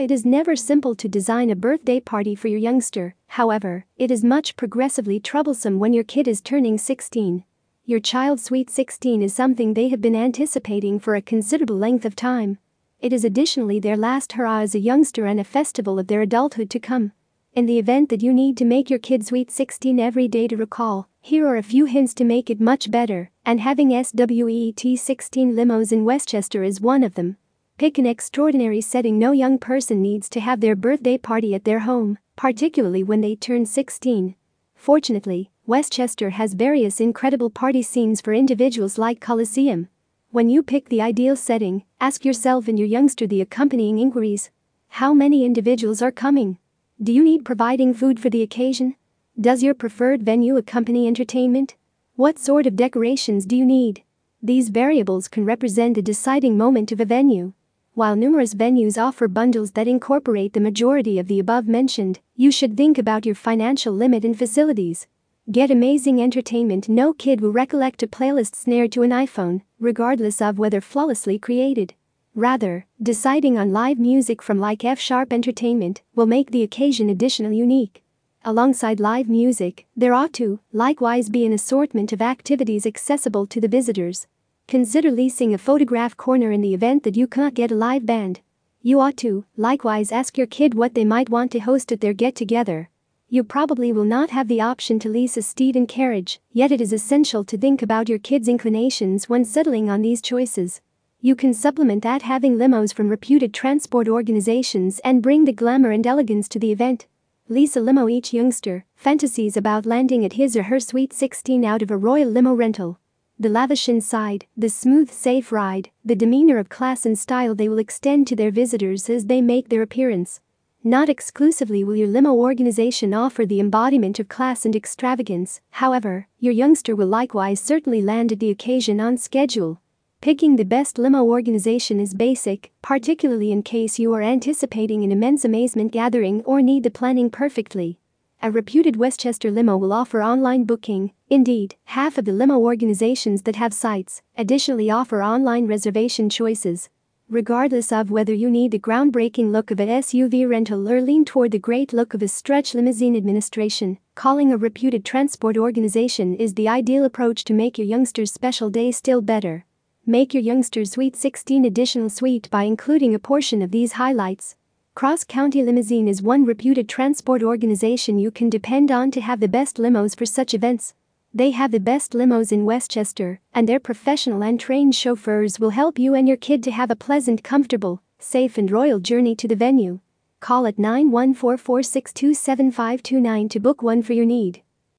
It is never simple to design a birthday party for your youngster, however, it is much progressively troublesome when your kid is turning 16. Your child's sweet 16 is something they have been anticipating for a considerable length of time. It is additionally their last hurrah as a youngster and a festival of their adulthood to come. In the event that you need to make your kid sweet 16 every day to recall, here are a few hints to make it much better, and having SWEET 16 limos in Westchester is one of them. Pick an extraordinary setting no young person needs to have their birthday party at their home, particularly when they turn 16. Fortunately, Westchester has various incredible party scenes for individuals like Coliseum. When you pick the ideal setting, ask yourself and your youngster the accompanying inquiries. How many individuals are coming? Do you need providing food for the occasion? Does your preferred venue accompany entertainment? What sort of decorations do you need? These variables can represent a deciding moment of a venue. While numerous venues offer bundles that incorporate the majority of the above mentioned, you should think about your financial limit and facilities. Get amazing entertainment. No kid will recollect a playlist snare to an iPhone, regardless of whether flawlessly created. Rather, deciding on live music from like F Sharp Entertainment will make the occasion additionally unique. Alongside live music, there ought to, likewise, be an assortment of activities accessible to the visitors, Consider leasing a photograph corner in the event that you cannot get a live band. You ought to, likewise, ask your kid what they might want to host at their get together. You probably will not have the option to lease a steed and carriage, yet it is essential to think about your kid's inclinations when settling on these choices. You can supplement that having limos from reputed transport organizations and bring the glamour and elegance to the event. Lease a limo each youngster, fantasies about landing at his or her sweet 16 out of a royal limo rental the lavish inside, the smooth, safe ride, the demeanor of class and style they will extend to their visitors as they make their appearance. Not exclusively will your limo organization offer the embodiment of class and extravagance, however, your youngster will likewise certainly land at the occasion on schedule. Picking the best limo organization is basic, particularly in case you are anticipating an immense amazement gathering or need the planning perfectly. A reputed Westchester limo will offer online booking. Indeed, half of the limo organizations that have sites additionally offer online reservation choices. Regardless of whether you need the groundbreaking look of an SUV rental or lean toward the great look of a stretch limousine administration, calling a reputed transport organization is the ideal approach to make your youngster's special day still better. Make your youngster's Sweet 16 additional sweet by including a portion of these highlights. Cross County Limousine is one reputed transport organization you can depend on to have the best limos for such events. They have the best limos in Westchester, and their professional and trained chauffeurs will help you and your kid to have a pleasant, comfortable, safe, and royal journey to the venue. Call at 914 462 7529 to book one for your need.